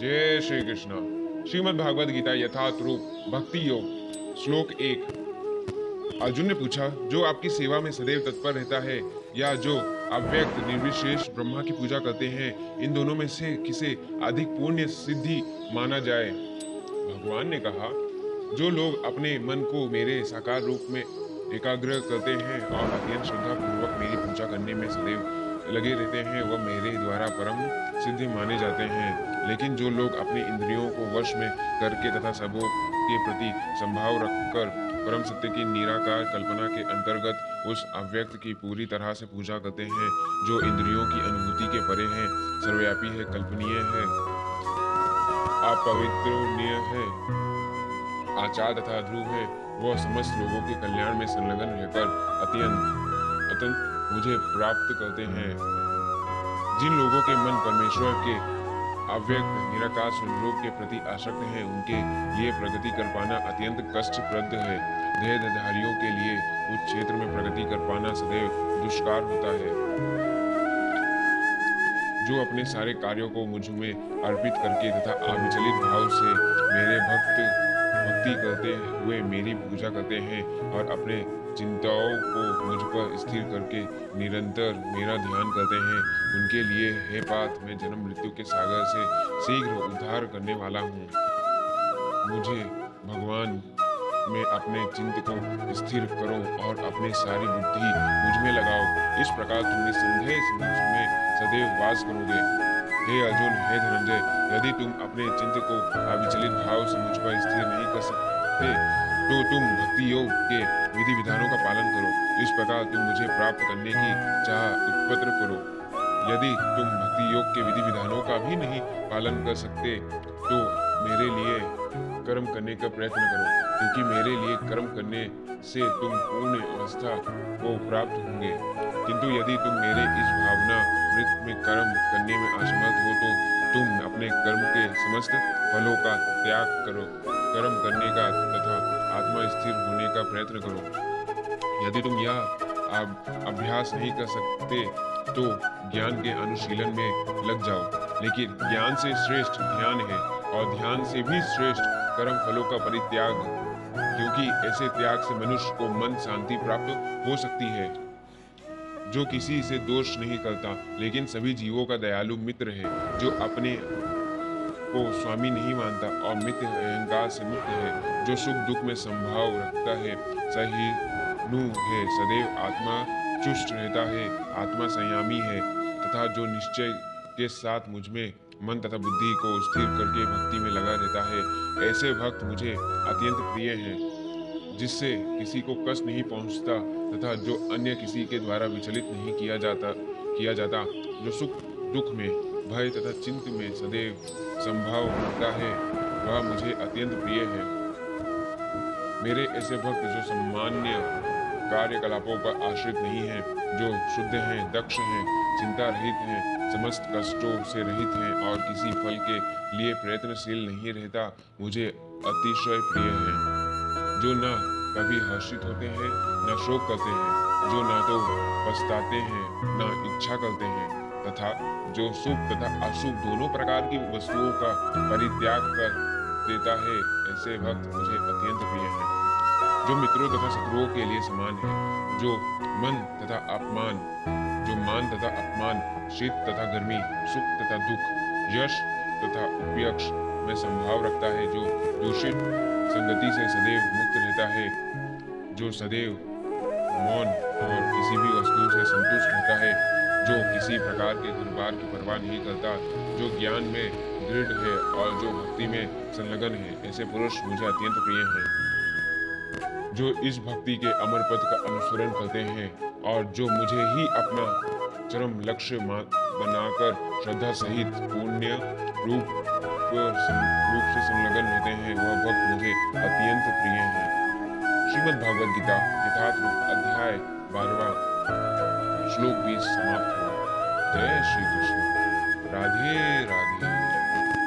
जय श्री कृष्ण श्रीमद् भागवत गीता यथार्थ रूप, भक्ति योग, श्लोक एक। अर्जुन ने पूछा, जो आपकी सेवा में सदैव तत्पर रहता है, या जो अव्यक्त, निर्विशेष ब्रह्मा की पूजा करते हैं, इन दोनों में से किसे अधिक पुण्य सिद्धि माना जाए? भगवान ने कहा, जो लोग अपने मन को मेरे साकार रूप में एकाग्र करते हैं और अत्यंत श्रद्धा पूर्वक मेरी पूजा करने में सदैव लगे रहते हैं, वह मेरे द्वारा परम सिद्धि माने जाते हैं। लेकिन जो लोग अपने इंद्रियों को वश में करके तथा सबों के प्रति संभाव रखकर परम सत्य की निराकार कल्पना के अंतर्गत उस अव्यक्त की पूरी तरह से पूजा करते हैं, जो इंद्रियों की अनुभूति के परे है, सर्वव्यापी है, कल्पनीय है, अपवित्रणीय है, आचार तथा ध्रुव है। वह समस्त लोगों के कल्याण में संलग्न रहकर अत्यंत अत्यंत मुझे प्राप्त करते हैं। जिन लोगों के मन परमेश्वर के अव्यक्त निराकार स्वरूप के प्रति आसक्त हैं, उनके लिए प्रगति कर पाना अत्यंत कष्टप्रद है। देहधारियों के लिए उस क्षेत्र में प्रगति कर पाना सदैव दुष्कार होता है। जो अपने सारे कार्यों को मुझमें अर्पित करके तथा अविचलित भाव से मेरे भक्त भक्ति करते हुए मेरी पूजा करते हैं और अपने चिंताओं को मुझ पर स्थिर करके निरंतर मेरा ध्यान करते हैं। उनके लिए हे पात, मैं जन्म मृत्यु के सागर से शीघ्र उद्धार करने वाला हूँ। मुझे भगवान, में अपने चिंत को स्थिर करो और अपनी सारी बुद्धि मुझमें लगाओ इस प्रकार तुम निसंदेह मुझमें सदैव वास करोगे। हे अर्जुन, हे धनंजय, यदि तुम अपने चिंत को अविचलित भाव से मुझ पर स्थिर नहीं कर सकते तो तुम भक्ति योग के विधि विधानों का पालन करो। इस प्रकार तुम मुझे प्राप्त करने की चाह उत्पत्र करो। यदि तुम भक्ति योग के विधि विधानों का भी नहीं पालन कर सकते तो मेरे लिए कर्म करने का प्रयत्न करो, क्योंकि मेरे लिए कर्म करने से तुम पूर्ण अवस्था को प्राप्त होंगे। किंतु यदि तुम मेरे इस भावना वृत्त में कर्म करने में असमर्थ हो तो तुम अपने कर्म के समस्त फलों का त्याग करो। कर्म करने का तथा आत्मा स्थिर होने का प्रयत्न करो। यदि तुम यह अभ्यास नहीं कर सकते तो ज्ञान के अनुशीलन में लग जाओ। लेकिन ज्ञान से श्रेष्ठ ध्यान है। और ध्यान से भी श्रेष्ठ कर्म फलों का परित्याग, क्योंकि ऐसे त्याग से मनुष्य को मन शांति प्राप्त हो सकती है। जो किसी से दोष नहीं करता, लेकिन सभी जीवों का दयालु मित्र है, जो अपने को स्वामी नहीं मानता और मित्र अहंकार से मुक्त है, जो सुख दुख में संभाव रखता है सही नु है, सदैव आत्मा चुष्ट रहता है, आत्मा संयामी है, तथा जो निश्चय के साथ मुझमें मन तथा बुद्धि को स्थिर करके भक्ति में लगा देता है। ऐसे भक्त मुझे अत्यंत प्रिय हैं, जिससे किसी को कष्ट नहीं पहुँचता तथा जो अन्य किसी के द्वारा विचलित नहीं किया जाता किया जाता, जो सुख, दुख में, भय तथा चिंत में सदैव संभाव रखता है, वह मुझे अत्यंत प्रिय है। मेरे ऐसे भक्त जो सामान्य कार्यकलापों पर आश्रित नहीं है, जो शुद्ध हैं, दक्ष हैं, चिंता रहित हैं, समस्त कष्टों से रहित हैं और किसी फल के लिए प्रयत्नशील नहीं रहता, मुझे अतिशय प्रिय है। जो न कभी हर्षित होते हैं, न शोक करते हैं, जो न तो पछताते हैं, न इच्छा करते हैं, तथा जो शुभ तथा अशुभ दोनों प्रकार की वस्तुओं का परित्याग कर देता है, ऐसे भक्त मुझे अत्यंत प्रिय हैं। जो मित्रों तथा शत्रुओं के लिए समान है, जो मन तथा अपमान, जो मान तथा अपमान, शीत तथा गर्मी, सुख तथा दुख, यश तथा उपयक्ष में संभाव रखता है, जो दूषित संगति से सदैव मुक्त रहता है, जो सदैव मौन और किसी भी वस्तु से संतुष्ट रहता है, जो किसी प्रकार के दुर्भार की परवाह नहीं करता, जो ज्ञान में दृढ़ है और जो भक्ति में संलग्न है, ऐसे पुरुष मुझे अत्यंत प्रिय हैं। जो इस भक्ति के अमर पथ का अनुसरण करते हैं और जो मुझे ही अपना चरम लक्ष्य बनाकर श्रद्धा सहित पुण्य रूप रूप से संलग्न रहते हैं, वह भक्त मुझे अत्यंत प्रिय है। श्रीमद् भागवत गीता, यथार्थ अध्याय बारवा श्लोक भी समाप्त हुआ। जय श्री कृष्ण। राधे राधे।